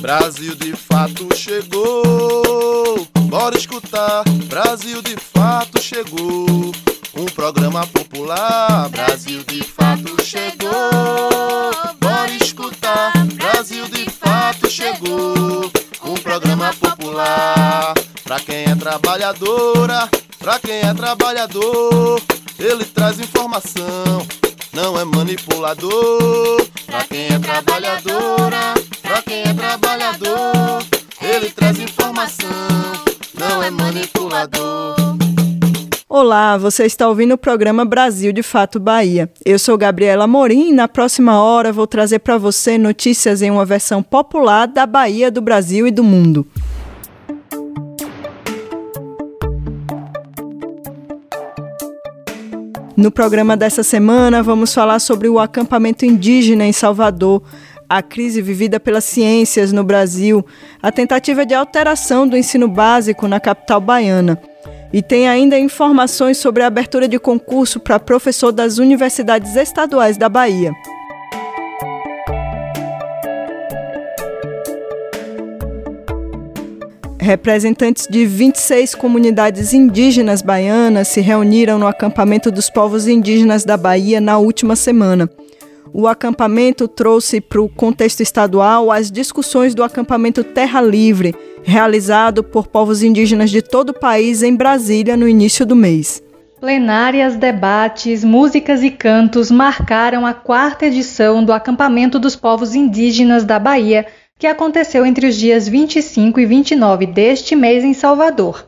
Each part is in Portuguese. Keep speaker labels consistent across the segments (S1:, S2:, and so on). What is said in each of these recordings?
S1: Brasil de fato chegou. Bora escutar, Brasil de fato chegou. Um programa popular, Brasil de fato chegou. Bora escutar, Brasil de fato chegou. Um programa popular, pra quem é trabalhadora, pra quem é trabalhador, ele traz informação, não é manipulador. Pra quem é trabalhadora, quem é trabalhador, ele traz informação, não é manipulador.
S2: Olá, você está ouvindo o programa Brasil de Fato Bahia. Eu sou Gabriela Morim e na próxima hora vou trazer para você notícias em uma versão popular da Bahia, do Brasil e do mundo. No programa dessa semana, vamos falar sobre o acampamento indígena em Salvador, a crise vivida pelas ciências no Brasil, a tentativa de alteração do ensino básico na capital baiana. E tem ainda informações sobre a abertura de concurso para professor das universidades estaduais da Bahia. Representantes de 26 comunidades indígenas baianas se reuniram no acampamento dos povos indígenas da Bahia na última semana. O acampamento trouxe para o contexto estadual as discussões do acampamento Terra Livre, realizado por povos indígenas de todo o país em Brasília no início do mês.
S3: Plenárias, debates, músicas e cantos marcaram a quarta edição do Acampamento dos Povos Indígenas da Bahia, que aconteceu entre os dias 25 e 29 deste mês em Salvador.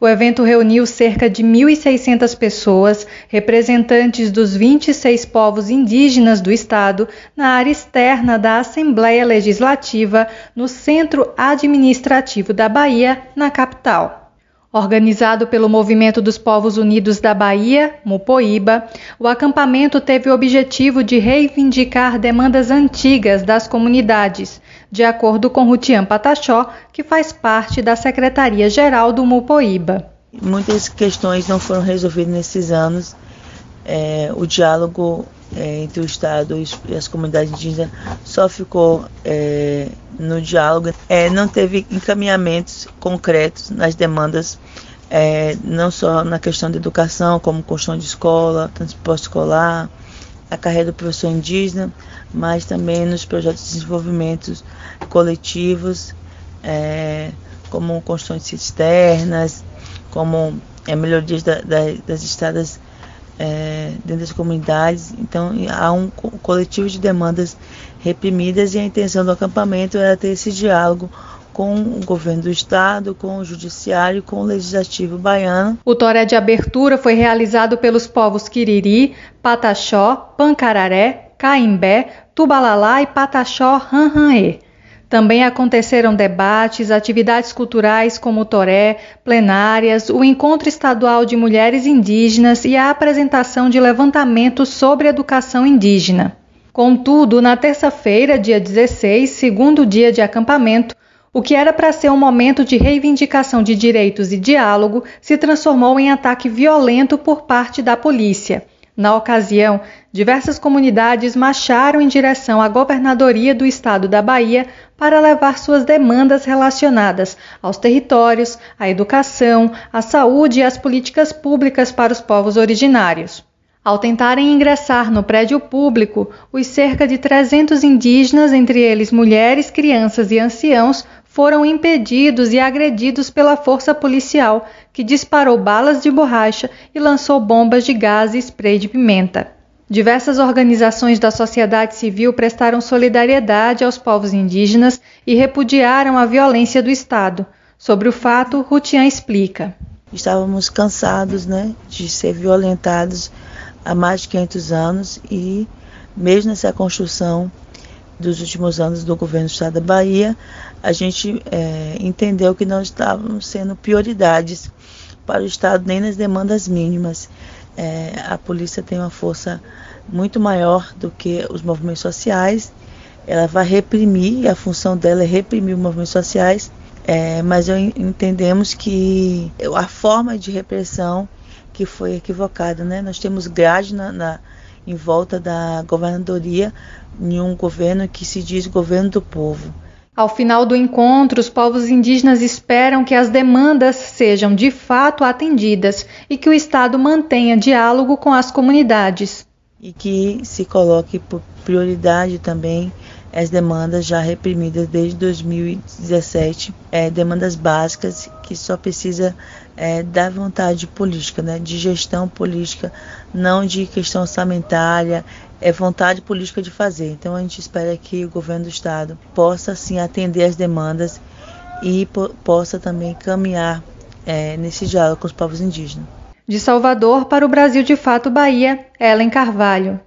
S3: O evento reuniu cerca de 1.600 pessoas, representantes dos 26 povos indígenas do estado, na área externa da Assembleia Legislativa, no Centro Administrativo da Bahia, na capital. Organizado pelo Movimento dos Povos Unidos da Bahia, Mupoíba, o acampamento teve o objetivo de reivindicar demandas antigas das comunidades, de acordo com Rutian Patachó, que faz parte da Secretaria-Geral do Mupoíba.
S4: Muitas questões não foram resolvidas nesses anos. É, o diálogo é, entre o Estado e as comunidades indígenas só ficou é, no diálogo. É, não teve encaminhamentos concretos nas demandas, é, não só na questão da educação, como construção de escola, transporte escolar, a carreira do professor indígena, mas também nos projetos de desenvolvimento coletivos, é, como construção de cisternas, como é, melhorias da, da, das estradas é, dentro das comunidades. Então há um coletivo de demandas reprimidas e a intenção do acampamento era ter esse diálogo com o governo do estado, com o judiciário, com o legislativo baiano.
S3: O toré de abertura foi realizado pelos povos Quiriri, Pataxó, Pancararé, Caimbé, Tubalalá e Pataxó Ranranê. Também aconteceram debates, atividades culturais como Toré, plenárias, o Encontro Estadual de Mulheres Indígenas e a apresentação de levantamentos sobre educação indígena. Contudo, na terça-feira, dia 16, segundo dia de acampamento, o que era para ser um momento de reivindicação de direitos e diálogo se transformou em ataque violento por parte da polícia. Na ocasião, diversas comunidades marcharam em direção à governadoria do estado da Bahia para levar suas demandas relacionadas aos territórios, à educação, à saúde e às políticas públicas para os povos originários. Ao tentarem ingressar no prédio público, os cerca de 300 indígenas, entre eles mulheres, crianças e anciãos, foram impedidos e agredidos pela força policial, que disparou balas de borracha e lançou bombas de gás e spray de pimenta. Diversas organizações da sociedade civil prestaram solidariedade aos povos indígenas e repudiaram a violência do Estado. Sobre o fato, Rutian explica.
S4: Estávamos cansados né, de ser violentados há mais de 500 anos e, mesmo nessa construção dos últimos anos do governo do Estado da Bahia, a gente é, entendeu que não estávamos sendo prioridades para o Estado nem nas demandas mínimas. É, a polícia tem uma força muito maior do que os movimentos sociais. Ela vai reprimir, a função dela é reprimir os movimentos sociais, é, mas entendemos que a forma de repressão que foi equivocada. Né? Nós temos grade na, na, em volta da governadoria em um governo que se diz governo do povo.
S3: Ao final do encontro, os povos indígenas esperam que as demandas sejam de fato atendidas e que o Estado mantenha diálogo com as comunidades.
S4: E que se coloque por prioridade também as demandas já reprimidas desde 2017, é, demandas básicas que só precisa é, da vontade política, né, de gestão política, não de questão orçamentária, é vontade política de fazer. Então a gente espera que o governo do estado possa sim atender as demandas e po possa também caminhar é, nesse diálogo com os povos indígenas.
S3: De Salvador para o Brasil de Fato Bahia, Ellen Carvalho.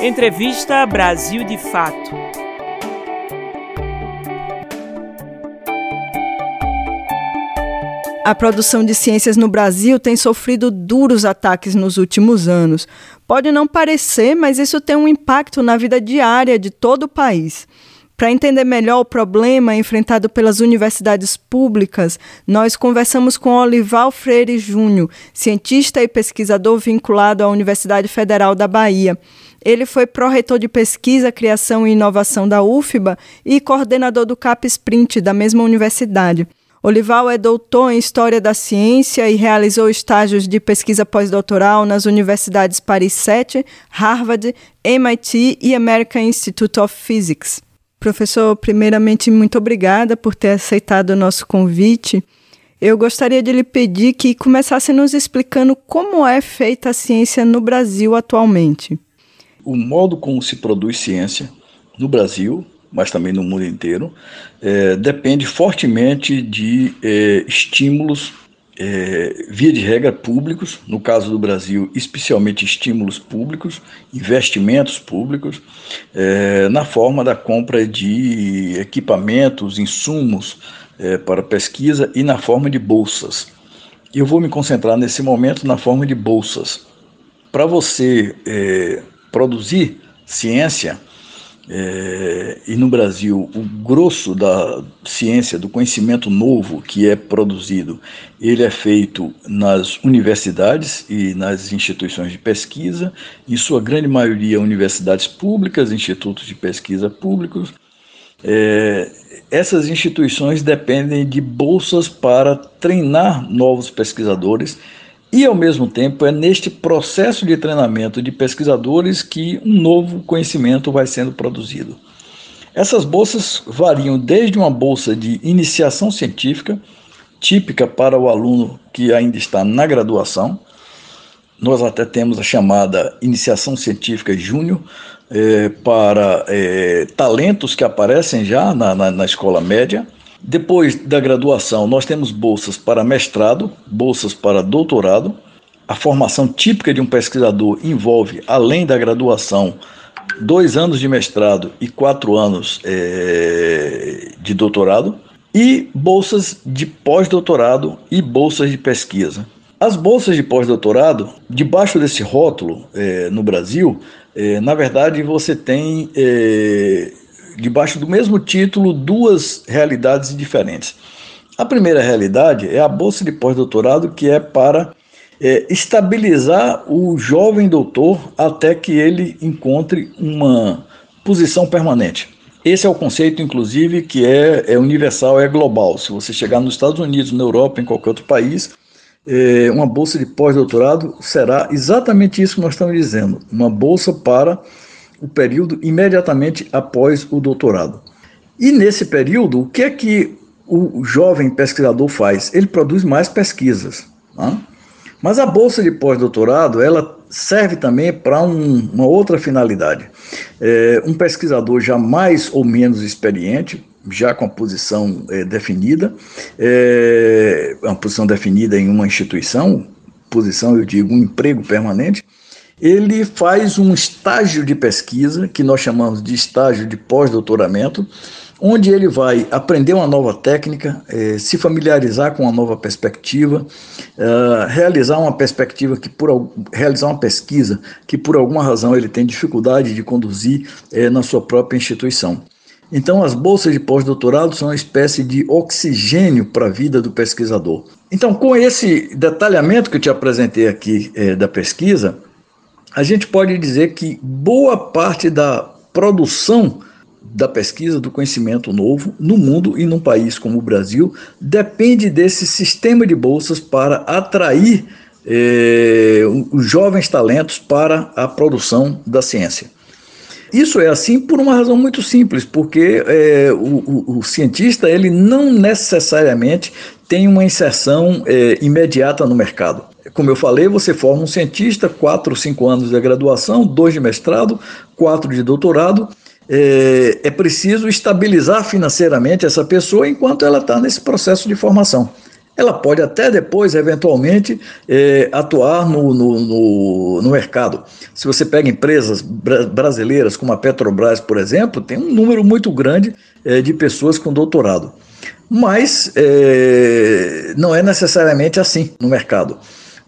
S5: Entrevista Brasil de Fato.
S2: A produção de ciências no Brasil tem sofrido duros ataques nos últimos anos. Pode não parecer, mas isso tem um impacto na vida diária de todo o país. Para entender melhor o problema enfrentado pelas universidades públicas, nós conversamos com Olival Freire Júnior, cientista e pesquisador vinculado à Universidade Federal da Bahia. Ele foi pró-reitor de pesquisa, criação e inovação da UFBA e coordenador do CAP Sprint da mesma universidade. Olival é doutor em História da Ciência e realizou estágios de pesquisa pós-doutoral nas universidades Paris 7, Harvard, MIT e American Institute of Physics. Professor, primeiramente, muito obrigada por ter aceitado o nosso convite. Eu gostaria de lhe pedir que começasse nos explicando como é feita a ciência no Brasil atualmente.
S6: O modo como se produz ciência no Brasil, mas também no mundo inteiro, é, depende fortemente de é, estímulos, é, via de regra, públicos, no caso do Brasil, especialmente estímulos públicos, investimentos públicos, é, na forma da compra de equipamentos, insumos é, para pesquisa e na forma de bolsas. Eu vou me concentrar nesse momento na forma de bolsas. Para você é, produzir ciência, é, e no Brasil o grosso da ciência, do conhecimento novo que é produzido, ele é feito nas universidades e nas instituições de pesquisa, em sua grande maioria universidades públicas, institutos de pesquisa públicos. É, essas instituições dependem de bolsas para treinar novos pesquisadores e, ao mesmo tempo, é neste processo de treinamento de pesquisadores que um novo conhecimento vai sendo produzido. Essas bolsas variam desde uma bolsa de iniciação científica, típica para o aluno que ainda está na graduação. Nós até temos a chamada iniciação científica júnior, é, para é, talentos que aparecem já na, na, na escola média depois da graduação, nós temos bolsas para mestrado, bolsas para doutorado. A formação típica de um pesquisador envolve, além da graduação, dois anos de mestrado e quatro anos é, de doutorado, e bolsas de pós-doutorado e bolsas de pesquisa. As bolsas de pós-doutorado, debaixo desse rótulo é, no Brasil, é, na verdade você tem debaixo do mesmo título, duas realidades diferentes. A primeira realidade é a bolsa de pós-doutorado, que é para é, estabilizar o jovem doutor até que ele encontre uma posição permanente. Esse é o conceito, inclusive, que é, é universal, é global. Se você chegar nos Estados Unidos, na Europa, em qualquer outro país, é, uma bolsa de pós-doutorado será exatamente isso que nós estamos dizendo: uma bolsa para o período imediatamente após o doutorado. E nesse período, o que é que o jovem pesquisador faz? Ele produz mais pesquisas. Tá? Mas a bolsa de pós-doutorado, ela serve também para um, uma outra finalidade. É, um pesquisador já mais ou menos experiente, já com a posição é, definida, é, uma posição definida em uma instituição, posição, eu digo, um emprego permanente, ele faz um estágio de pesquisa, que nós chamamos de estágio de pós-doutoramento, onde ele vai aprender uma nova técnica, eh, se familiarizar com uma nova perspectiva, eh, realizar uma perspectiva que por realizar uma pesquisa que por alguma razão ele tem dificuldade de conduzir eh, na sua própria instituição. Então, as bolsas de pós-doutorado são uma espécie de oxigênio para a vida do pesquisador. Então, com esse detalhamento que eu te apresentei aqui da pesquisa, a gente pode dizer que boa parte da produção da pesquisa, do conhecimento novo no mundo e num país como o Brasil depende desse sistema de bolsas para atrair eh, os jovens talentos para a produção da ciência. Isso é assim por uma razão muito simples, porque é, o, o, o, cientista ele não necessariamente tem uma inserção é, imediata no mercado. Como eu falei, você forma um cientista, quatro ou cinco anos de graduação, dois de mestrado, quatro de doutorado. É, é preciso estabilizar financeiramente essa pessoa enquanto ela está nesse processo de formação ela pode até depois, eventualmente, é, atuar no, no, no, no, mercado. Se você pega empresas brasileiras, como a Petrobras, por exemplo, tem um número muito grande é, de pessoas com doutorado. Mas é, não é necessariamente assim no mercado.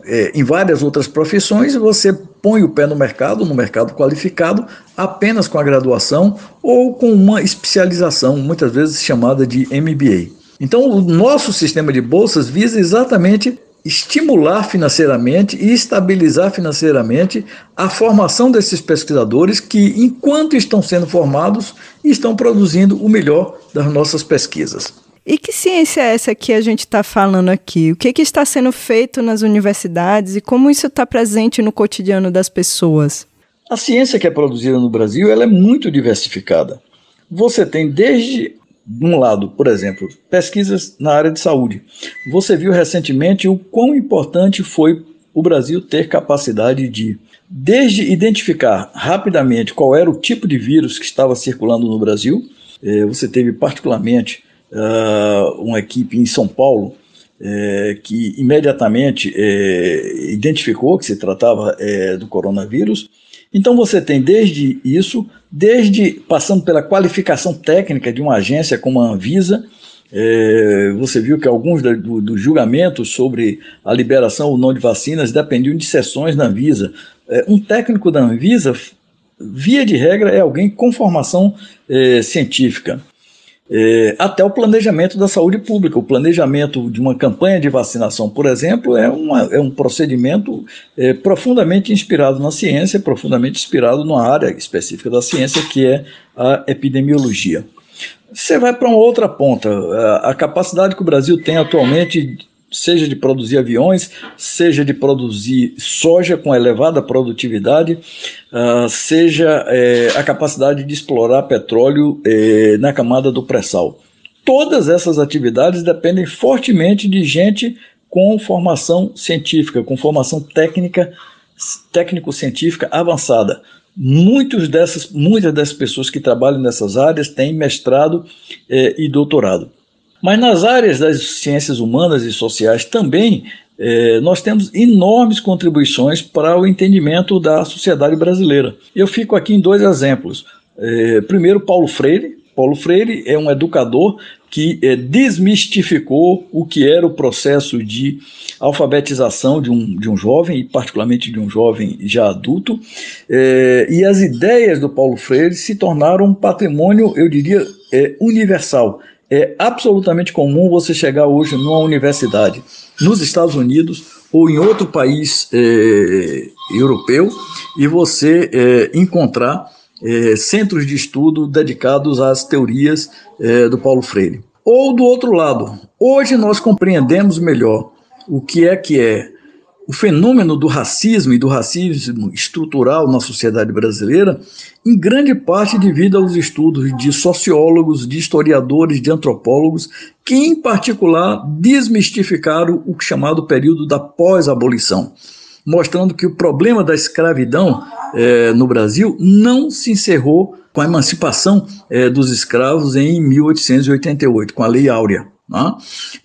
S6: É, em várias outras profissões, você põe o pé no mercado, no mercado qualificado, apenas com a graduação ou com uma especialização, muitas vezes chamada de MBA. Então, o nosso sistema de bolsas visa exatamente estimular financeiramente e estabilizar financeiramente a formação desses pesquisadores que, enquanto estão sendo formados, estão produzindo o melhor das nossas pesquisas.
S2: E que ciência é essa que a gente está falando aqui? O que, que está sendo feito nas universidades e como isso está presente no cotidiano das pessoas?
S6: A ciência que é produzida no Brasil ela é muito diversificada. Você tem desde de um lado, por exemplo, pesquisas na área de saúde. Você viu recentemente o quão importante foi o Brasil ter capacidade de, desde identificar rapidamente qual era o tipo de vírus que estava circulando no Brasil, eh, você teve particularmente uh, uma equipe em São Paulo eh, que imediatamente eh, identificou que se tratava do coronavírus então você tem desde isso, desde passando pela qualificação técnica de uma agência como a Anvisa, é, você viu que alguns dos do julgamentos sobre a liberação ou não de vacinas dependiam de sessões da Anvisa. É, um técnico da Anvisa, via de regra, é alguém com formação é, científica é, até o planejamento da saúde pública. O planejamento de uma campanha de vacinação, por exemplo, é, uma, é um procedimento é, profundamente inspirado na ciência, profundamente inspirado numa área específica da ciência, que é a epidemiologia. Você vai para uma outra ponta. A, a capacidade que o Brasil tem atualmente seja de produzir aviões, seja de produzir soja com elevada produtividade, uh, seja é, a capacidade de explorar petróleo é, na camada do pré-sal. Todas essas atividades dependem fortemente de gente com formação científica, com formação técnica, técnico-científica avançada. Muitos dessas, muitas dessas pessoas que trabalham nessas áreas têm mestrado é, e doutorado. Mas nas áreas das ciências humanas e sociais também é, nós temos enormes contribuições para o entendimento da sociedade brasileira. Eu fico aqui em dois exemplos. É, primeiro, Paulo Freire. Paulo Freire é um educador que é, desmistificou o que era o processo de alfabetização de um, de um jovem, e particularmente de um jovem já adulto, é, e as ideias do Paulo Freire se tornaram um patrimônio, eu diria, é, universal é absolutamente comum você chegar hoje numa universidade nos Estados Unidos ou em outro país é, europeu e você é, encontrar é, centros de estudo dedicados às teorias é, do Paulo Freire. Ou do outro lado, hoje nós compreendemos melhor o que é que é o fenômeno do racismo e do racismo estrutural na sociedade brasileira, em grande parte devido aos estudos de sociólogos, de historiadores, de antropólogos, que em particular desmistificaram o chamado período da pós-abolição, mostrando que o problema da escravidão eh, no Brasil não se encerrou com a emancipação eh, dos escravos em 1888, com a Lei Áurea.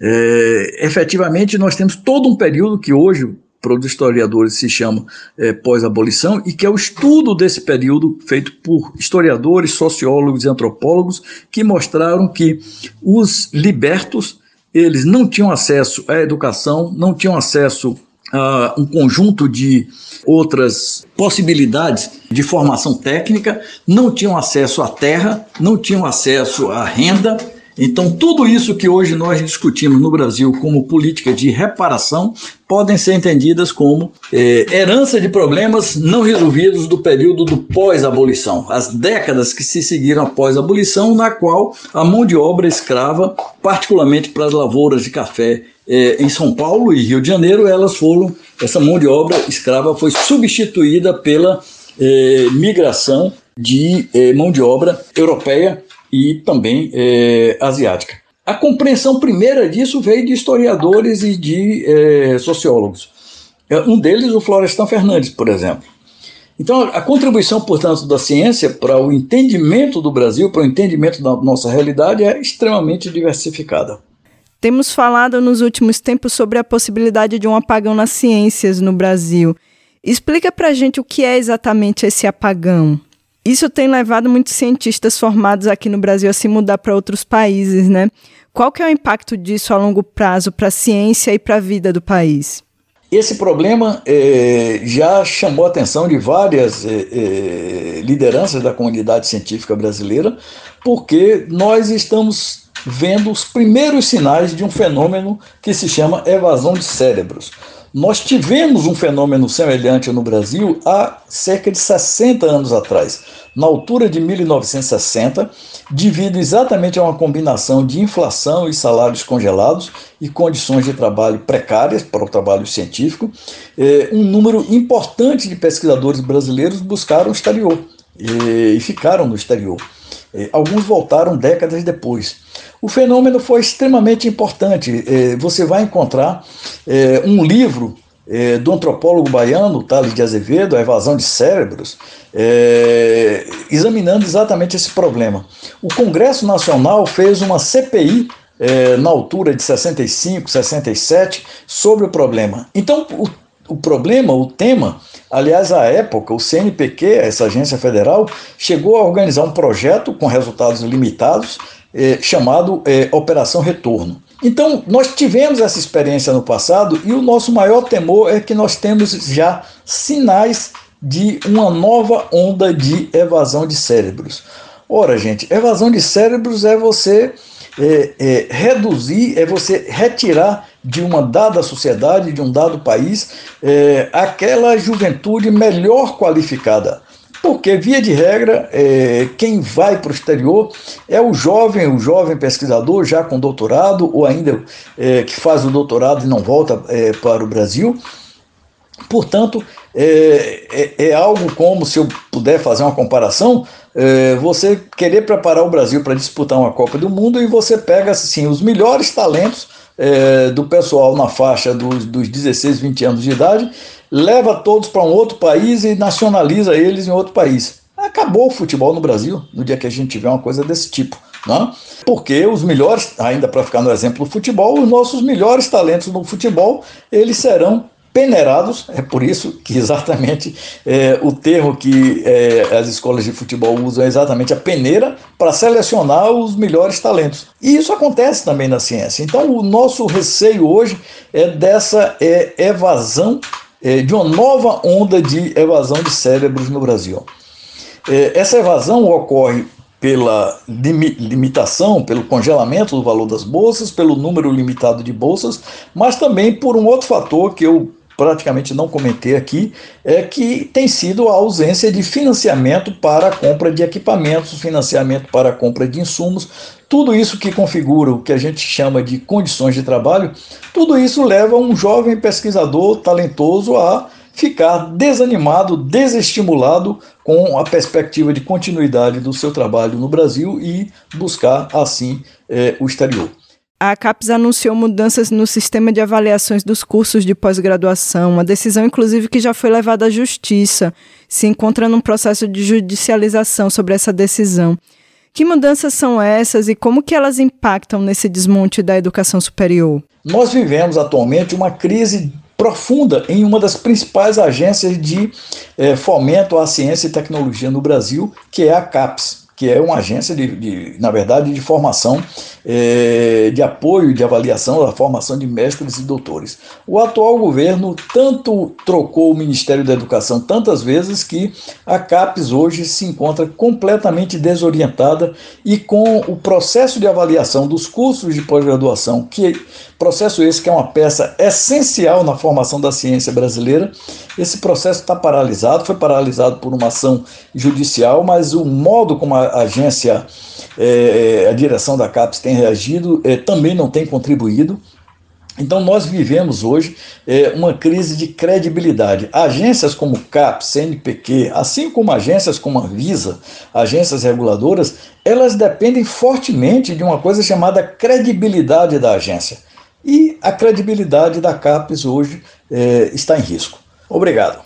S6: É, efetivamente, nós temos todo um período que hoje para os historiadores se chama é, pós-abolição, e que é o estudo desse período feito por historiadores, sociólogos e antropólogos que mostraram que os libertos eles não tinham acesso à educação, não tinham acesso a um conjunto de outras possibilidades de formação técnica, não tinham acesso à terra, não tinham acesso à renda Então, tudo isso que hoje nós discutimos no Brasil como política de reparação podem ser entendidas como é, herança de problemas não resolvidos do período do pós-abolição, as décadas que se seguiram após a abolição, na qual a mão de obra escrava, particularmente para as lavouras de café é, em São Paulo e Rio de Janeiro, elas foram, essa mão de obra escrava foi substituída pela é, migração de é, mão de obra europeia e também é, asiática. A compreensão primeira disso veio de historiadores e de é, sociólogos. É, um deles, o Florestan Fernandes, por exemplo. Então, a contribuição, portanto, da ciência para o entendimento do Brasil, para o entendimento da nossa realidade, é extremamente diversificada.
S2: Temos falado nos últimos tempos sobre a possibilidade de um apagão nas ciências no Brasil. Explica para a gente o que é exatamente esse apagão. Isso tem levado muitos cientistas formados aqui no Brasil a se mudar para outros países, né? Qual que é o impacto disso a longo prazo para a ciência e para a vida do país?
S6: Esse problema é, já chamou a atenção de várias é, é, lideranças da comunidade científica brasileira, porque nós estamos vendo os primeiros sinais de um fenômeno que se chama evasão de cérebros. Nós tivemos um fenômeno semelhante no Brasil há cerca de 60 anos atrás, na altura de 1960, devido exatamente a uma combinação de inflação e salários congelados e condições de trabalho precárias para o trabalho científico, eh, um número importante de pesquisadores brasileiros buscaram o exterior e ficaram no exterior. Eh, alguns voltaram décadas depois. O fenômeno foi extremamente importante. É, você vai encontrar é, um livro é, do antropólogo baiano, Tales de Azevedo, A Evasão de Cérebros, examinando exatamente esse problema. O Congresso Nacional fez uma CPI na altura de 65, 67, sobre o problema. Então, o, o problema, o tema, aliás, à época, o CNPq, essa agência federal, chegou a organizar um projeto com resultados limitados é, chamado é, Operação Retorno. Então, nós tivemos essa experiência no passado e o nosso maior temor é que nós temos já sinais de uma nova onda de evasão de cérebros. Ora, gente, evasão de cérebros é você é, é, reduzir, é você retirar de uma dada sociedade, de um dado país, é, aquela juventude melhor qualificada. Porque, via de regra, é, quem vai para o exterior é o jovem, o jovem pesquisador já com doutorado, ou ainda é, que faz o doutorado e não volta é, para o Brasil. Portanto, é, é, é, algo como, se eu puder fazer uma comparação, é, você querer preparar o Brasil para disputar uma Copa do Mundo e você pega assim, os melhores talentos é, do pessoal na faixa dos, dos 16, 20 anos de idade leva todos para um outro país e nacionaliza eles em outro país. Acabou o futebol no Brasil no dia que a gente tiver uma coisa desse tipo. Né? Porque os melhores, ainda para ficar no exemplo do futebol, os nossos melhores talentos no futebol, eles serão peneirados, é por isso que exatamente é, o termo que é, as escolas de futebol usam é exatamente a peneira para selecionar os melhores talentos. E isso acontece também na ciência. Então, o nosso receio hoje é dessa é, evasão é, de uma nova onda de evasão de cérebros no Brasil. É, essa evasão ocorre pela limitação, pelo congelamento do valor das bolsas, pelo número limitado de bolsas, mas também por um outro fator que eu praticamente não comentei aqui, é que tem sido a ausência de financiamento para a compra de equipamentos, financiamento para a compra de insumos, tudo isso que configura o que a gente chama de condições de trabalho, tudo isso leva um jovem pesquisador talentoso a ficar desanimado, desestimulado com a perspectiva de continuidade do seu trabalho no Brasil e buscar assim é, o exterior
S2: a CAPES anunciou mudanças no sistema de avaliações dos cursos de pós-graduação, uma decisão, inclusive, que já foi levada à justiça, se encontra num processo de judicialização sobre essa decisão. Que mudanças são essas e como que elas impactam nesse desmonte da educação superior?
S6: Nós vivemos atualmente uma crise profunda em uma das principais agências de eh, fomento à ciência e tecnologia no Brasil, que é a CAPES que é uma agência de, de na verdade, de formação, é, de apoio, de avaliação da formação de mestres e doutores. O atual governo tanto trocou o Ministério da Educação tantas vezes que a CAPES hoje se encontra completamente desorientada e com o processo de avaliação dos cursos de pós-graduação, que processo esse que é uma peça essencial na formação da ciência brasileira, esse processo está paralisado, foi paralisado por uma ação judicial, mas o modo como a agência, é, a direção da CAPES tem reagido, é, também não tem contribuído. Então, nós vivemos hoje é, uma crise de credibilidade. Agências como CAP, CNPq, assim como agências como a Visa, agências reguladoras, elas dependem fortemente de uma coisa chamada credibilidade da agência. E a credibilidade da CAPES hoje é, está em risco. Obrigado.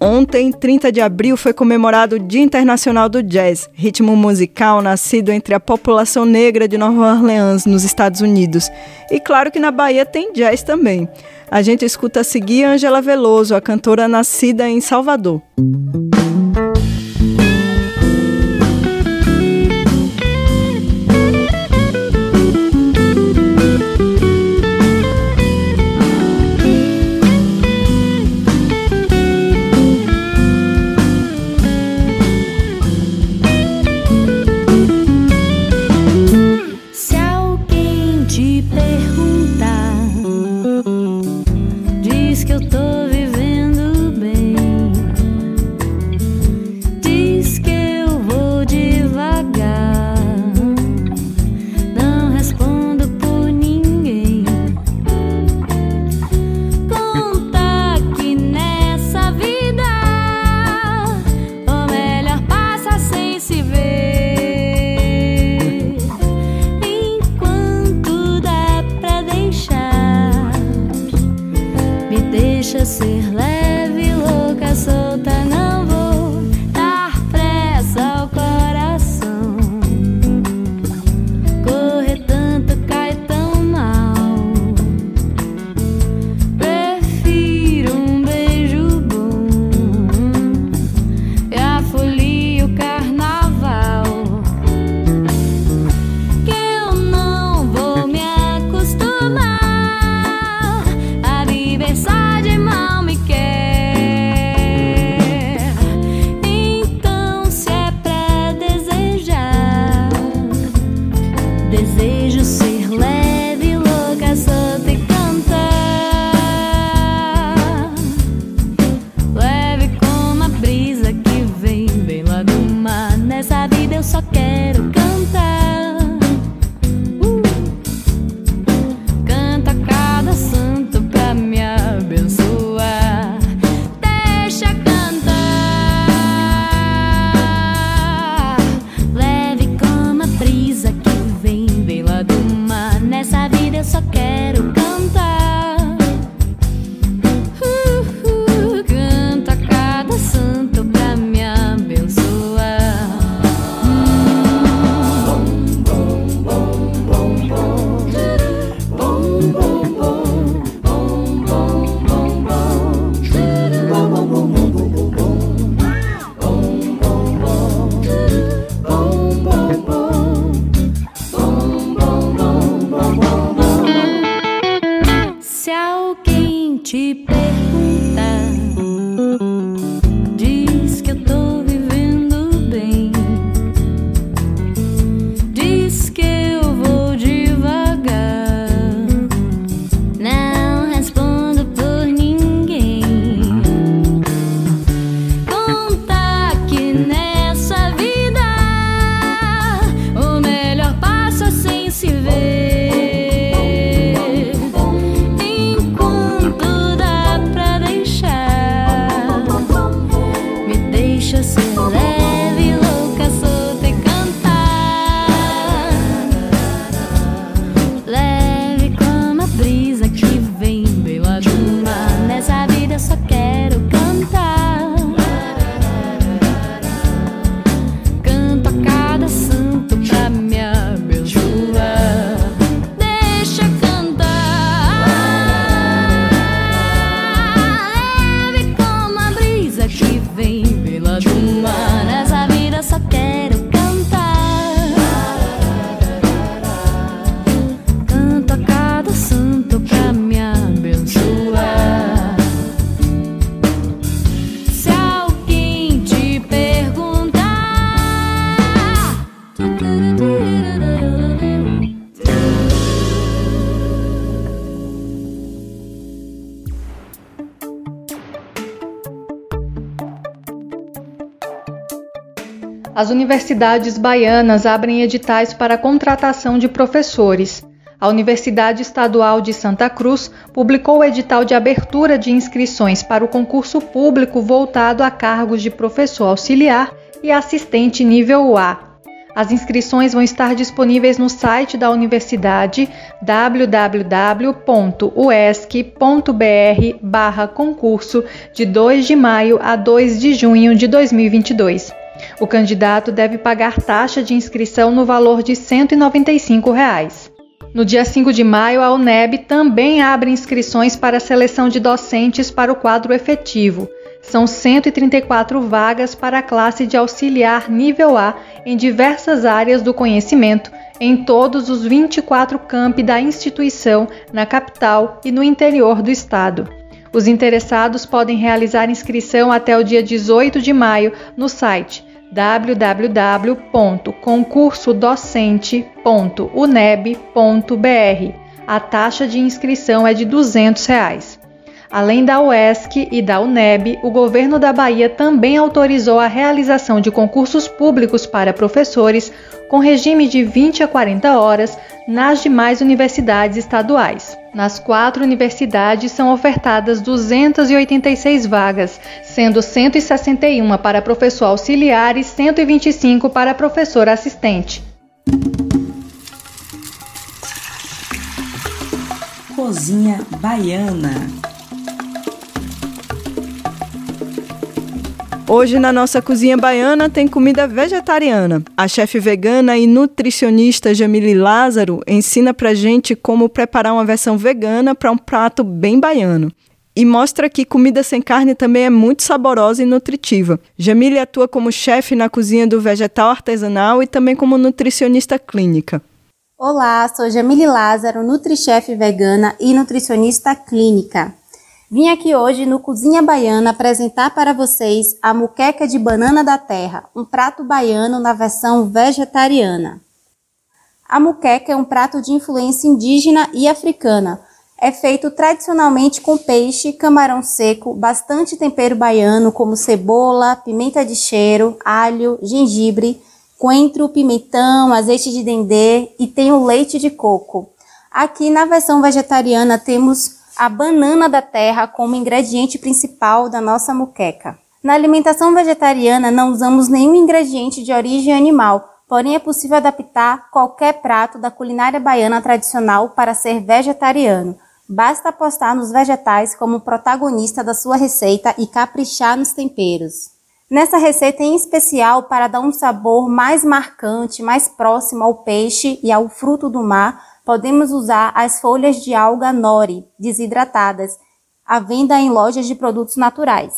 S2: Ontem, 30 de abril, foi comemorado o Dia Internacional do Jazz, ritmo musical nascido entre a população negra de Nova Orleans, nos Estados Unidos. E claro que na Bahia tem jazz também. A gente escuta a seguir Angela Veloso, a cantora nascida em Salvador.
S7: diz
S3: As universidades baianas abrem editais para contratação de professores. A Universidade Estadual de Santa Cruz publicou o edital de abertura de inscrições para o concurso público voltado a cargos de professor auxiliar e assistente nível A. As inscrições vão estar disponíveis no site da universidade www.uesc.br/concurso de 2 de maio a 2 de junho de 2022. O candidato deve pagar taxa de inscrição no valor de 195 reais. No dia 5 de maio, a UNEB também abre inscrições para a seleção de docentes para o quadro efetivo. São 134 vagas para a classe de auxiliar nível A em diversas áreas do conhecimento, em todos os 24 campi da instituição, na capital e no interior do estado. Os interessados podem realizar inscrição até o dia 18 de maio no site www.concursodocente.uneb.br. A taxa de inscrição é de 200 reais. Além da UESC e da UNEB, o governo da Bahia também autorizou a realização de concursos públicos para professores com regime de 20 a 40 horas nas demais universidades estaduais. Nas quatro universidades são ofertadas 286 vagas, sendo 161 para professor auxiliar e 125 para professor assistente.
S7: Cozinha Baiana
S2: Hoje na nossa cozinha baiana tem comida vegetariana. A chefe vegana e nutricionista Jamile Lázaro ensina pra gente como preparar uma versão vegana para um prato bem baiano. E mostra que comida sem carne também é muito saborosa e nutritiva. Jamile atua como chefe na cozinha do vegetal artesanal e também como nutricionista clínica.
S8: Olá, sou Jamile Lázaro, nutrichefe vegana e nutricionista clínica. Vim aqui hoje no Cozinha Baiana apresentar para vocês a muqueca de banana da terra, um prato baiano na versão vegetariana. A muqueca é um prato de influência indígena e africana. É feito tradicionalmente com peixe, camarão seco, bastante tempero baiano como cebola, pimenta de cheiro, alho, gengibre, coentro, pimentão, azeite de dendê e tem o leite de coco. Aqui na versão vegetariana temos a banana da terra como ingrediente principal da nossa muqueca. Na alimentação vegetariana não usamos nenhum ingrediente de origem animal, porém é possível adaptar qualquer prato da culinária baiana tradicional para ser vegetariano. Basta apostar nos vegetais como protagonista da sua receita e caprichar nos temperos. Nessa receita em especial, para dar um sabor mais marcante, mais próximo ao peixe e ao fruto do mar, podemos usar as folhas de alga nori desidratadas, à venda em lojas de produtos naturais.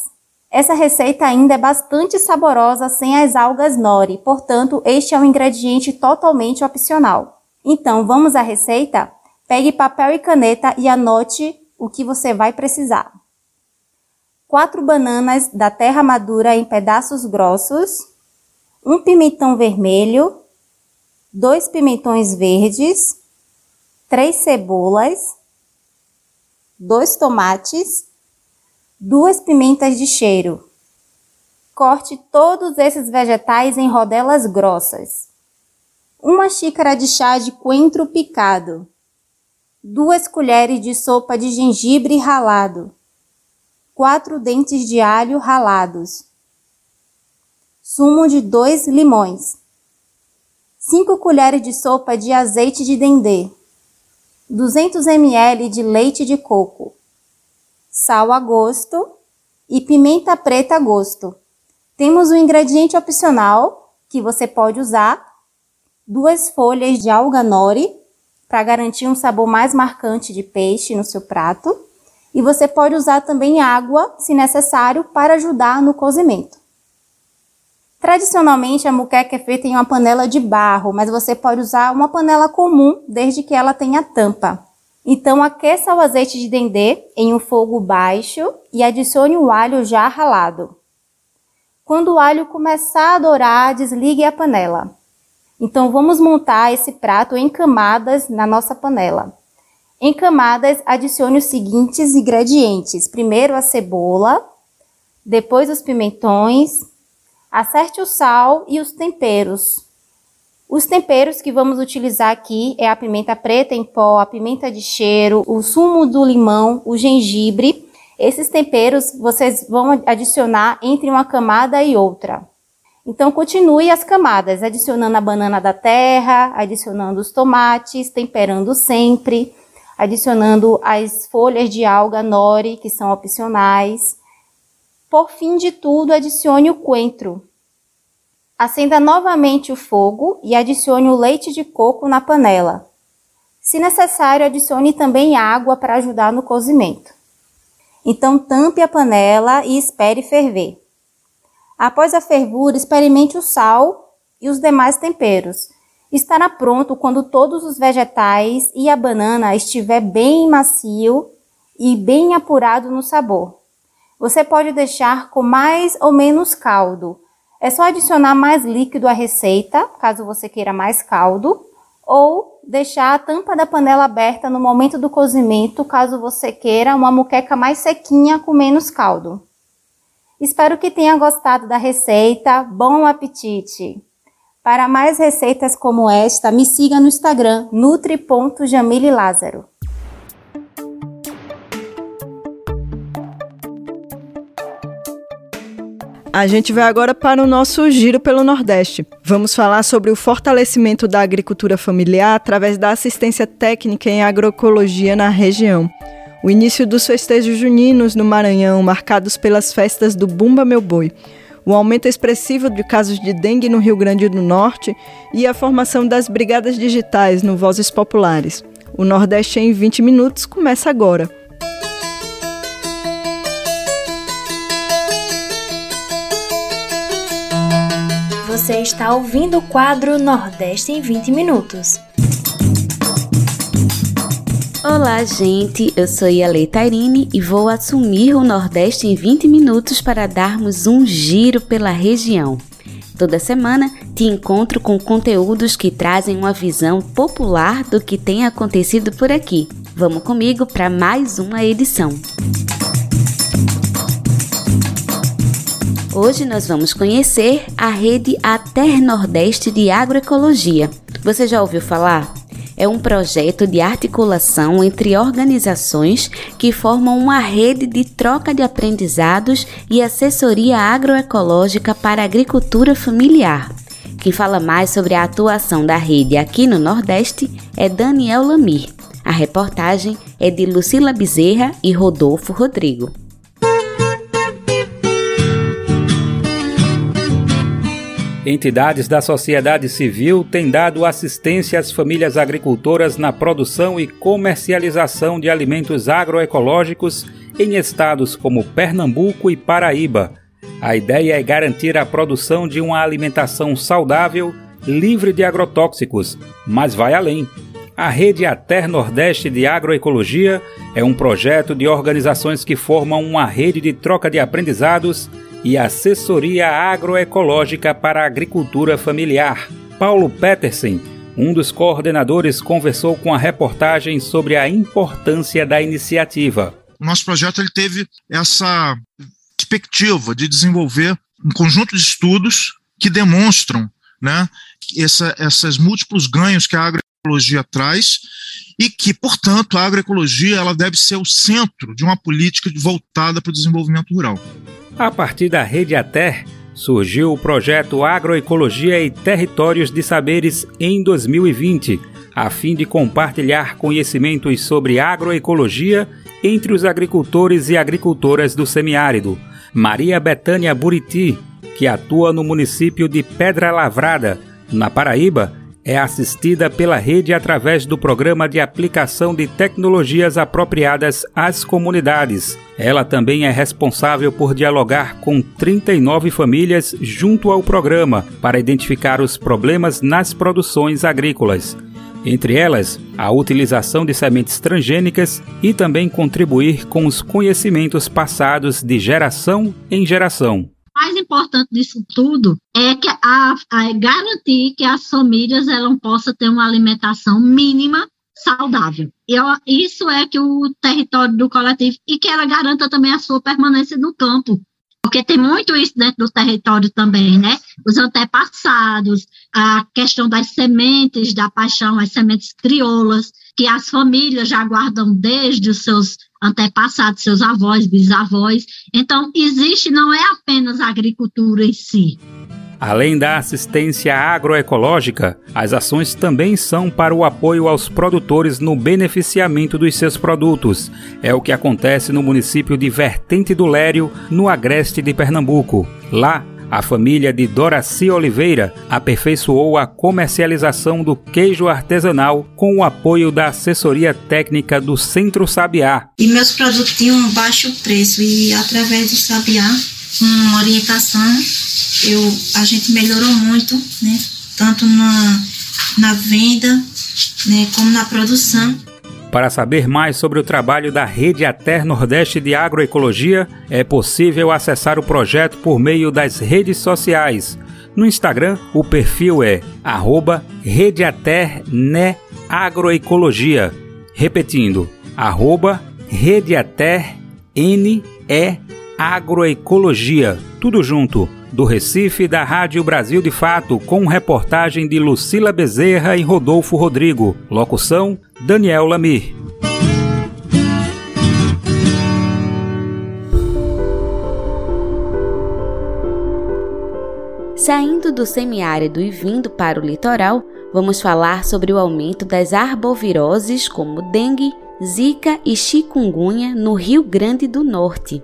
S8: Essa receita ainda é bastante saborosa sem as algas nori, portanto, este é um ingrediente totalmente opcional. Então, vamos à receita? Pegue papel e caneta e anote o que você vai precisar. 4 bananas da terra madura em pedaços grossos, um pimentão vermelho, dois pimentões verdes, três cebolas, dois tomates, duas pimentas de cheiro. Corte todos esses vegetais em rodelas grossas. Uma xícara de chá de coentro picado. Duas colheres de sopa de gengibre ralado. Quatro dentes de alho ralados. Sumo de dois limões. 5 colheres de sopa de azeite de dendê. 200 ml de leite de coco, sal a gosto e pimenta preta a gosto. Temos um ingrediente opcional que você pode usar, duas folhas de alga nori para garantir um sabor mais marcante de peixe no seu prato. E você pode usar também água, se necessário, para ajudar no cozimento. Tradicionalmente, a muqueca é feita em uma panela de barro, mas você pode usar uma panela comum, desde que ela tenha tampa. Então, aqueça o azeite de dendê em um fogo baixo e adicione o alho já ralado. Quando o alho começar a dourar, desligue a panela. Então, vamos montar esse prato em camadas na nossa panela. Em camadas, adicione os seguintes ingredientes: primeiro a cebola, depois os pimentões, Acerte o sal e os temperos. Os temperos que vamos utilizar aqui é a pimenta preta em pó, a pimenta de cheiro, o sumo do limão, o gengibre. Esses temperos vocês vão adicionar entre uma camada e outra. Então continue as camadas, adicionando a banana da terra, adicionando os tomates, temperando sempre, adicionando as folhas de alga nori, que são opcionais. Por fim de tudo, adicione o coentro. Acenda novamente o fogo e adicione o leite de coco na panela. Se necessário, adicione também água para ajudar no cozimento. Então, tampe a panela e espere ferver. Após a fervura, experimente o sal e os demais temperos. Estará pronto quando todos os vegetais e a banana estiver bem macio e bem apurado no sabor. Você pode deixar com mais ou menos caldo. É só adicionar mais líquido à receita, caso você queira mais caldo, ou deixar a tampa da panela aberta no momento do cozimento, caso você queira uma muqueca mais sequinha com menos caldo. Espero que tenha gostado da receita. Bom apetite! Para mais receitas como esta, me siga no Instagram nutri.jamililázaro.
S2: A gente vai agora para o nosso giro pelo Nordeste. Vamos falar sobre o fortalecimento da agricultura familiar através da assistência técnica em agroecologia na região. O início dos festejos juninos no Maranhão, marcados pelas festas do Bumba Meu Boi, o aumento expressivo de casos de dengue no Rio Grande do Norte e a formação das brigadas digitais no Vozes Populares. O Nordeste em 20 minutos começa agora.
S9: Você está ouvindo o quadro Nordeste em 20 minutos.
S10: Olá, gente. Eu sou Yale Tairine e vou assumir o Nordeste em 20 minutos para darmos um giro pela região. Toda semana te encontro com conteúdos que trazem uma visão popular do que tem acontecido por aqui. Vamos comigo para mais uma edição. Hoje nós vamos conhecer a rede Ater Nordeste de Agroecologia. Você já ouviu falar? é um projeto de articulação entre organizações que formam uma rede de troca de aprendizados e assessoria agroecológica para agricultura familiar. Quem fala mais sobre a atuação da rede aqui no Nordeste é Daniel Lamir. A reportagem é de Lucila Bezerra e Rodolfo Rodrigo.
S11: Entidades da sociedade civil têm dado assistência às famílias agricultoras na produção e comercialização de alimentos agroecológicos em estados como Pernambuco e Paraíba. A ideia é garantir a produção de uma alimentação saudável, livre de agrotóxicos, mas vai além. A Rede Ater Nordeste de Agroecologia é um projeto de organizações que formam uma rede de troca de aprendizados e Assessoria Agroecológica para a Agricultura Familiar. Paulo Petersen, um dos coordenadores, conversou com a reportagem sobre a importância da iniciativa.
S12: Nosso projeto ele teve essa perspectiva de desenvolver um conjunto de estudos que demonstram né, essa, esses múltiplos ganhos que a agroecologia traz e que, portanto, a agroecologia ela deve ser o centro de uma política voltada para o desenvolvimento rural.
S11: A partir da Rede Ater, surgiu o projeto Agroecologia e Territórios de Saberes em 2020, a fim de compartilhar conhecimentos sobre agroecologia entre os agricultores e agricultoras do semiárido. Maria Betânia Buriti, que atua no município de Pedra Lavrada, na Paraíba, é assistida pela rede através do programa de aplicação de tecnologias apropriadas às comunidades. Ela também é responsável por dialogar com 39 famílias junto ao programa para identificar os problemas nas produções agrícolas. Entre elas, a utilização de sementes transgênicas e também contribuir com os conhecimentos passados de geração em geração
S13: mais importante disso tudo é que a, a garantir que as famílias elas possam ter uma alimentação mínima saudável. E isso é que o território do coletivo e que ela garanta também a sua permanência no campo. porque tem muito isso dentro do território também, né? Os antepassados, a questão das sementes da paixão, as sementes crioulas, que as famílias já guardam desde os seus antepassados, seus avós, bisavós. Então, existe não é apenas a agricultura em si.
S11: Além da assistência agroecológica, as ações também são para o apoio aos produtores no beneficiamento dos seus produtos. É o que acontece no município de Vertente do Lério, no agreste de Pernambuco. Lá, a família de Doraci Oliveira aperfeiçoou a comercialização do queijo artesanal com o apoio da assessoria técnica do Centro Sabiá.
S14: E meus produtos tinham um baixo preço e através do Sabiá com orientação, eu, a gente melhorou muito, né? Tanto na, na venda, né, como na produção.
S11: Para saber mais sobre o trabalho da Rede Ater Nordeste de Agroecologia, é possível acessar o projeto por meio das redes sociais. No Instagram, o perfil é arroba Agroecologia. Repetindo, arroba N E Agroecologia, tudo junto, do Recife da Rádio Brasil de Fato, com reportagem de Lucila Bezerra e Rodolfo Rodrigo. Locução: Daniel Lamir.
S10: Saindo do semiárido e vindo para o litoral, vamos falar sobre o aumento das arboviroses como dengue, zika e chikungunya no Rio Grande do Norte.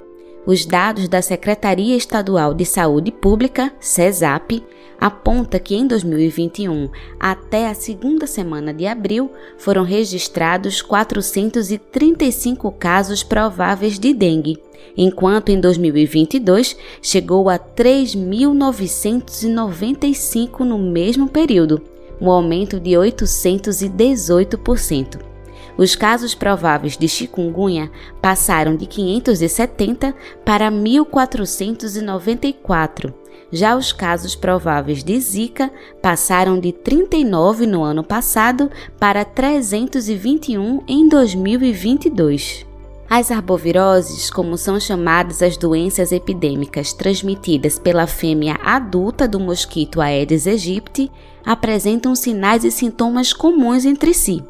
S10: Os dados da Secretaria Estadual de Saúde Pública, CESAP, aponta que em 2021, até a segunda semana de abril, foram registrados 435 casos prováveis de dengue, enquanto em 2022 chegou a 3.995 no mesmo período, um aumento de 818%. Os casos prováveis de chikungunya passaram de 570 para 1494. Já os casos prováveis de Zika passaram de 39 no ano passado para 321 em 2022. As arboviroses, como são chamadas as doenças epidêmicas transmitidas pela fêmea adulta do mosquito Aedes aegypti, apresentam sinais e sintomas comuns entre si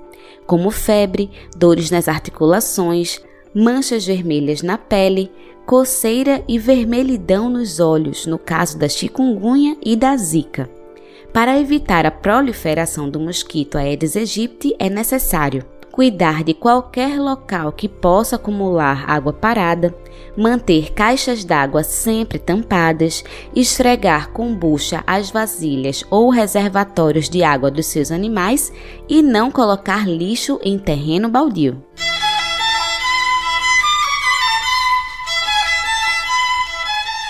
S10: como febre, dores nas articulações, manchas vermelhas na pele, coceira e vermelhidão nos olhos, no caso da chikungunya e da zika. Para evitar a proliferação do mosquito Aedes aegypti, é necessário cuidar de qualquer local que possa acumular água parada, manter caixas d'água sempre tampadas, esfregar com bucha as vasilhas ou reservatórios de água dos seus animais e não colocar lixo em terreno baldio.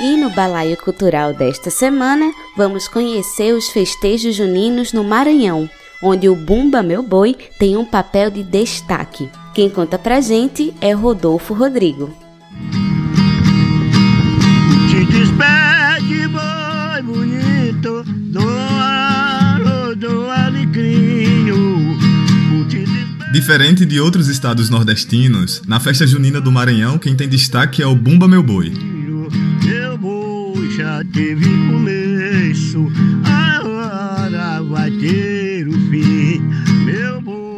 S10: E no balaio cultural desta semana, vamos conhecer os festejos juninos no Maranhão onde o Bumba Meu Boi tem um papel de destaque. Quem conta pra gente é Rodolfo Rodrigo.
S15: Diferente de outros estados nordestinos, na festa junina do Maranhão, quem tem destaque é o Bumba Meu Boi. Meu boi já teve começo, agora vai ter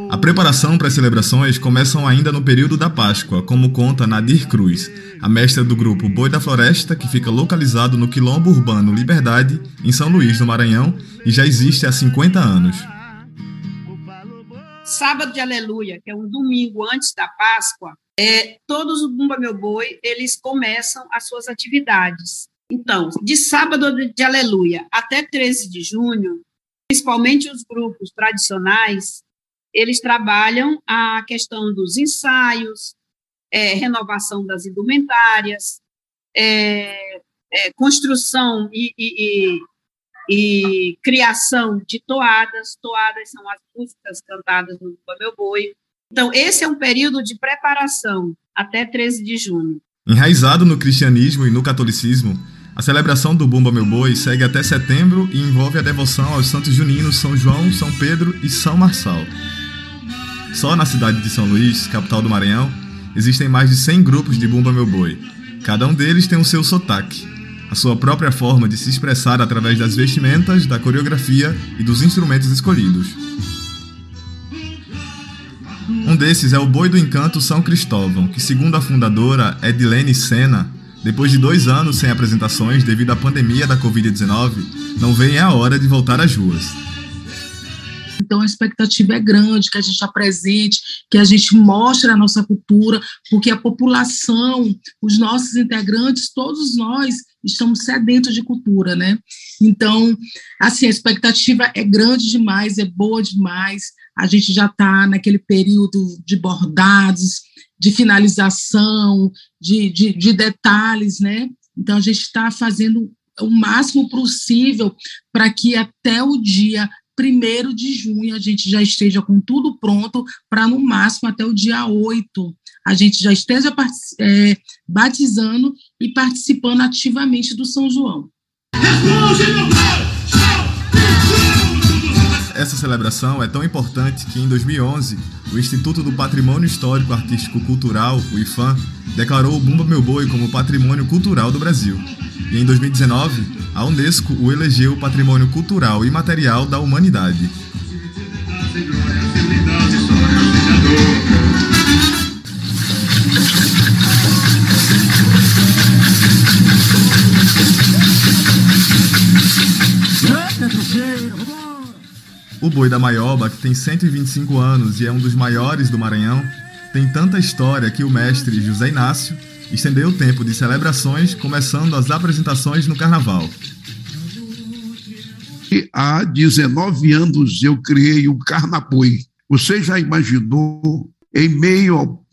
S15: a preparação para as celebrações começam ainda no período da Páscoa, como conta Nadir Cruz, a mestra do grupo Boi da Floresta, que fica localizado no Quilombo Urbano Liberdade, em São Luís, no Maranhão, e já existe há 50 anos.
S16: Sábado de Aleluia, que é um domingo antes da Páscoa, é, todos os Bumba Meu Boi, eles começam as suas atividades. Então, de sábado de Aleluia até 13 de junho, principalmente os grupos tradicionais, eles trabalham a questão dos ensaios, é, renovação das indumentárias, é, é, construção e, e, e, e, criação de toadas. Toadas são as músicas cantadas no Meu Boi. Então, esse é um período de preparação até 13 de junho.
S15: Enraizado no cristianismo e no catolicismo, a celebração do Bumba Meu Boi segue até setembro e envolve a devoção aos santos juninos São João, São Pedro e São Marçal. Só na cidade de São Luís, capital do Maranhão, existem mais de 100 grupos de Bumba Meu Boi. Cada um deles tem o seu sotaque, sua própria forma de se expressar através das vestimentas, da coreografia e dos instrumentos escolhidos. Um desses é o Boi do Encanto São Cristóvão, que, segundo a fundadora Edilene Sena, depois de dois anos sem apresentações devido à pandemia da Covid-19, não vem a hora de voltar às ruas.
S17: Então, a expectativa é grande que a gente apresente, que a gente mostre a nossa cultura, porque a população, os nossos integrantes, todos nós estamos sedentos de cultura, né? Então, assim, a expectativa é grande demais, é boa demais. A gente já está naquele período de bordados, de finalização, de, de, de detalhes, né? Então, a gente está fazendo o máximo possível para que até o dia 1 de junho a gente já esteja com tudo pronto para, no máximo, até o dia 8, a gente já esteja é, batizando e participando ativamente do São João.
S15: Essa celebração é tão importante que, em 2011, o Instituto do Patrimônio Histórico Artístico Cultural, o IFAM, declarou o Bumba Meu Boi como Patrimônio Cultural do Brasil. E em 2019, a Unesco o elegeu Patrimônio Cultural e Material da Humanidade. O boi da Maioba, que tem 125 anos e é um dos maiores do Maranhão, tem tanta história que o mestre José Inácio estendeu o tempo de celebrações, começando as apresentações no carnaval.
S18: Há 19 anos eu criei o Carnaboi. Você já imaginou, em meio ao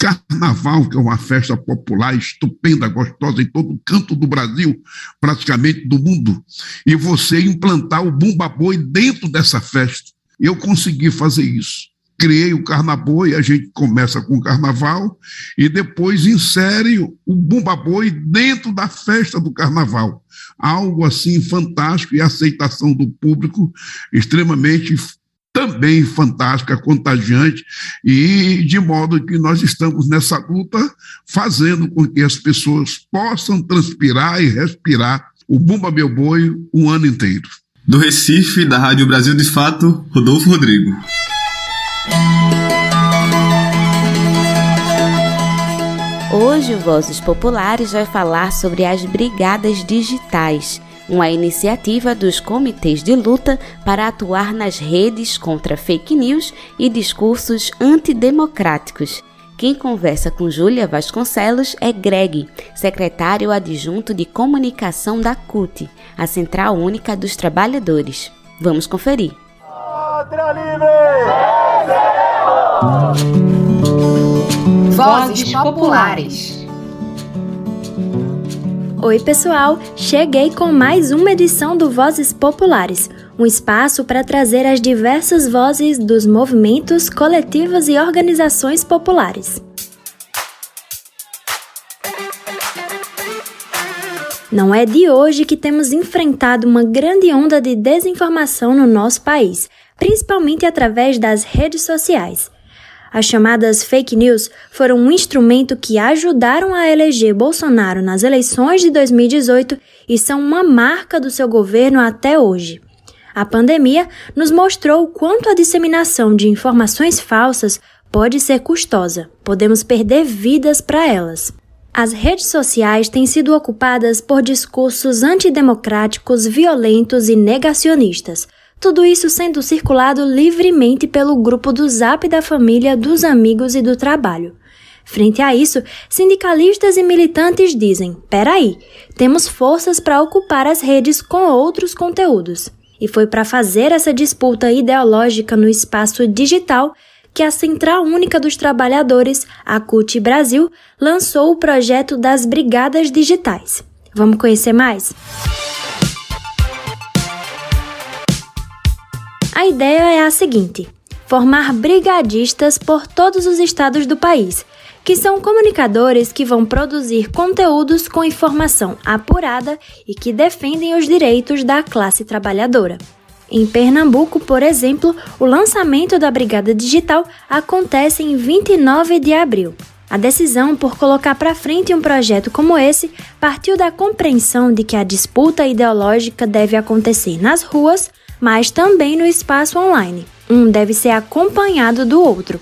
S18: Carnaval, que é uma festa popular estupenda, gostosa em todo canto do Brasil, praticamente do mundo, e você implantar o Bumba Boi dentro dessa festa. Eu consegui fazer isso criei o Carnaboi, a gente começa com o carnaval e depois insere o Bumba Boi dentro da festa do carnaval. Algo assim fantástico e a aceitação do público extremamente também fantástica, contagiante, e de modo que nós estamos nessa luta fazendo com que as pessoas possam transpirar e respirar o Bumba Meu Boi o ano inteiro.
S15: Do Recife, da Rádio Brasil de Fato, Rodolfo Rodrigo.
S10: Hoje o Vozes Populares vai falar sobre as Brigadas Digitais, uma iniciativa dos comitês de luta para atuar nas redes contra fake news e discursos antidemocráticos. Quem conversa com Júlia Vasconcelos é Greg, secretário adjunto de comunicação da CUT, a Central Única dos Trabalhadores. Vamos conferir. Pátria
S9: Livre! Vozes Populares. Oi, pessoal! Cheguei com mais uma edição do Vozes Populares, um espaço para trazer as diversas vozes dos movimentos, coletivos e organizações populares. Não é de hoje que temos enfrentado uma grande onda de desinformação no nosso país principalmente através das redes sociais. As chamadas fake news foram um instrumento que ajudaram a eleger Bolsonaro nas eleições de 2018 e são uma marca do seu governo até hoje. A pandemia nos mostrou quanto a disseminação de informações falsas pode ser custosa. Podemos perder vidas para elas. As redes sociais têm sido ocupadas por discursos antidemocráticos, violentos e negacionistas tudo isso sendo circulado livremente pelo grupo do Zap da família, dos amigos e do trabalho. Frente a isso, sindicalistas e militantes dizem: peraí, temos forças para ocupar as redes com outros conteúdos. E foi para fazer essa disputa ideológica no espaço digital que a Central Única dos Trabalhadores, a CUT Brasil, lançou o projeto das Brigadas Digitais. Vamos conhecer mais? A ideia é a seguinte: formar brigadistas por todos os estados do país, que são comunicadores que vão produzir conteúdos com informação apurada e que defendem os direitos da classe trabalhadora. Em Pernambuco, por exemplo, o lançamento da Brigada Digital acontece em 29 de abril. A decisão por colocar para frente um projeto como esse partiu da compreensão de que a disputa ideológica deve acontecer nas ruas, mas também no espaço online. Um deve ser acompanhado do outro.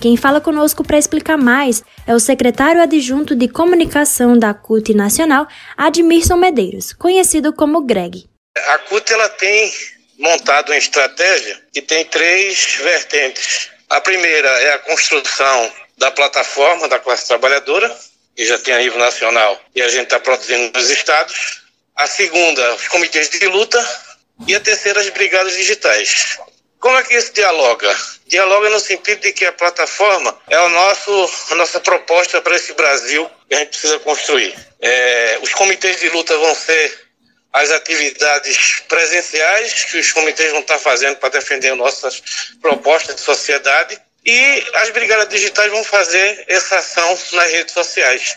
S9: Quem fala conosco para explicar mais é o secretário adjunto de comunicação da CUT Nacional, Admirson Medeiros, conhecido como Greg.
S19: A CUT ela tem montado uma estratégia que tem três vertentes. A primeira é a construção da plataforma da classe trabalhadora, que já tem a nível nacional e a gente está produzindo nos estados. A segunda, os comitês de luta. E a terceira, as brigadas digitais. Como é que isso dialoga? Dialoga no sentido de que a plataforma é o nosso, a nossa proposta para esse Brasil que a gente precisa construir. É, os comitês de luta vão ser as atividades presenciais que os comitês vão estar fazendo para defender nossas propostas de sociedade e as brigadas digitais vão fazer essa ação nas redes sociais.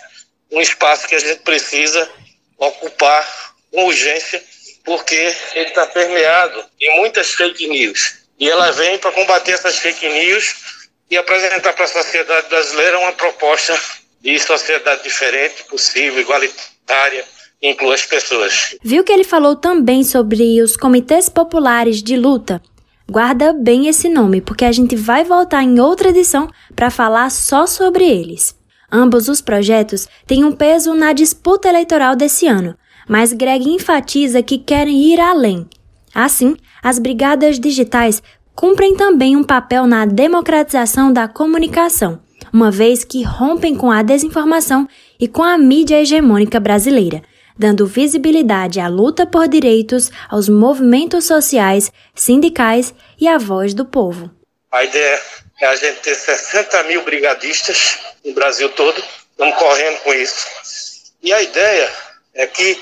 S19: Um espaço que a gente precisa ocupar com urgência, porque ele está permeado em muitas fake news. E ela vem para combater essas fake news e apresentar para a sociedade brasileira uma proposta de sociedade diferente, possível, igualitária, inclua as pessoas.
S9: Viu que ele falou também sobre os comitês populares de luta? Guarda bem esse nome, porque a gente vai voltar em outra edição para falar só sobre eles. Ambos os projetos têm um peso na disputa eleitoral desse ano, mas Greg enfatiza que querem ir além. Assim, as brigadas digitais cumprem também um papel na democratização da comunicação, uma vez que rompem com a desinformação e com a mídia hegemônica brasileira dando visibilidade à luta por direitos, aos movimentos sociais, sindicais e à voz do povo.
S19: A ideia é a gente ter 60 mil brigadistas no Brasil todo, estamos correndo com isso. E a ideia é que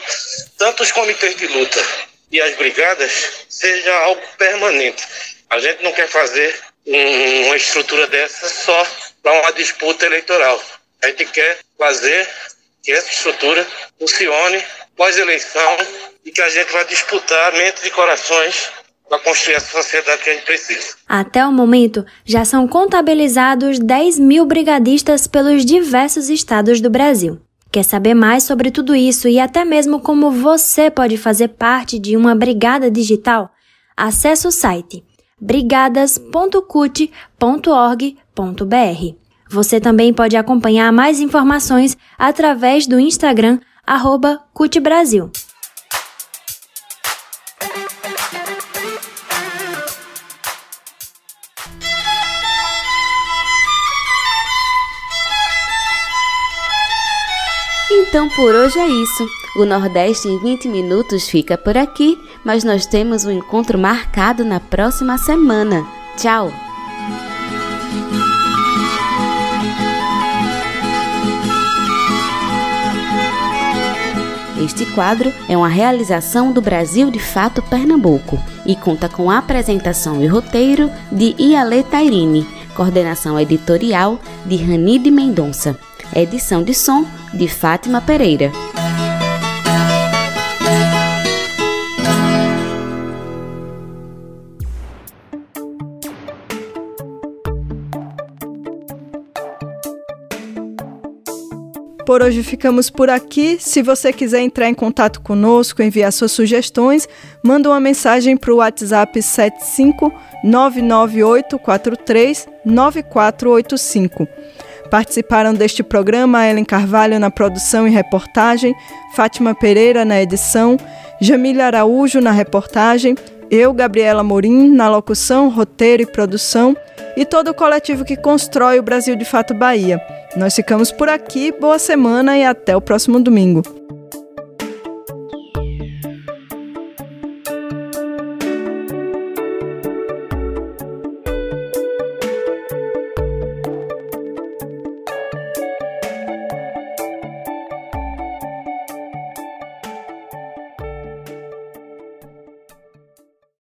S19: tanto os comitês de luta e as brigadas seja algo permanente. A gente não quer fazer uma estrutura dessa só para uma disputa eleitoral. A gente quer fazer que essa estrutura funcione pós-eleição e que a gente vai disputar mentes e corações para construir essa sociedade que a gente precisa.
S9: Até o momento, já são contabilizados 10 mil brigadistas pelos diversos estados do Brasil. Quer saber mais sobre tudo isso e até mesmo como você pode fazer parte de uma brigada digital? Acesse o site brigadas.cut.org.br. Você também pode acompanhar mais informações através do Instagram arroba CUTBrasil.
S10: Então por hoje é isso. O Nordeste em 20 minutos fica por aqui, mas nós temos um encontro marcado na próxima semana. Tchau! Este quadro é uma realização do Brasil de Fato Pernambuco e conta com a apresentação e roteiro de Iale Tairini, coordenação editorial de Ranide Mendonça, edição de som de Fátima Pereira.
S2: Por hoje ficamos por aqui. Se você quiser entrar em contato conosco, enviar suas sugestões, manda uma mensagem para o WhatsApp 75998439485. Participaram deste programa Ellen Carvalho na produção e reportagem, Fátima Pereira na edição, Jamília Araújo na reportagem, eu, Gabriela Morim, na locução, roteiro e produção, e todo o coletivo que constrói o Brasil de Fato Bahia. Nós ficamos por aqui, boa semana e até o próximo domingo.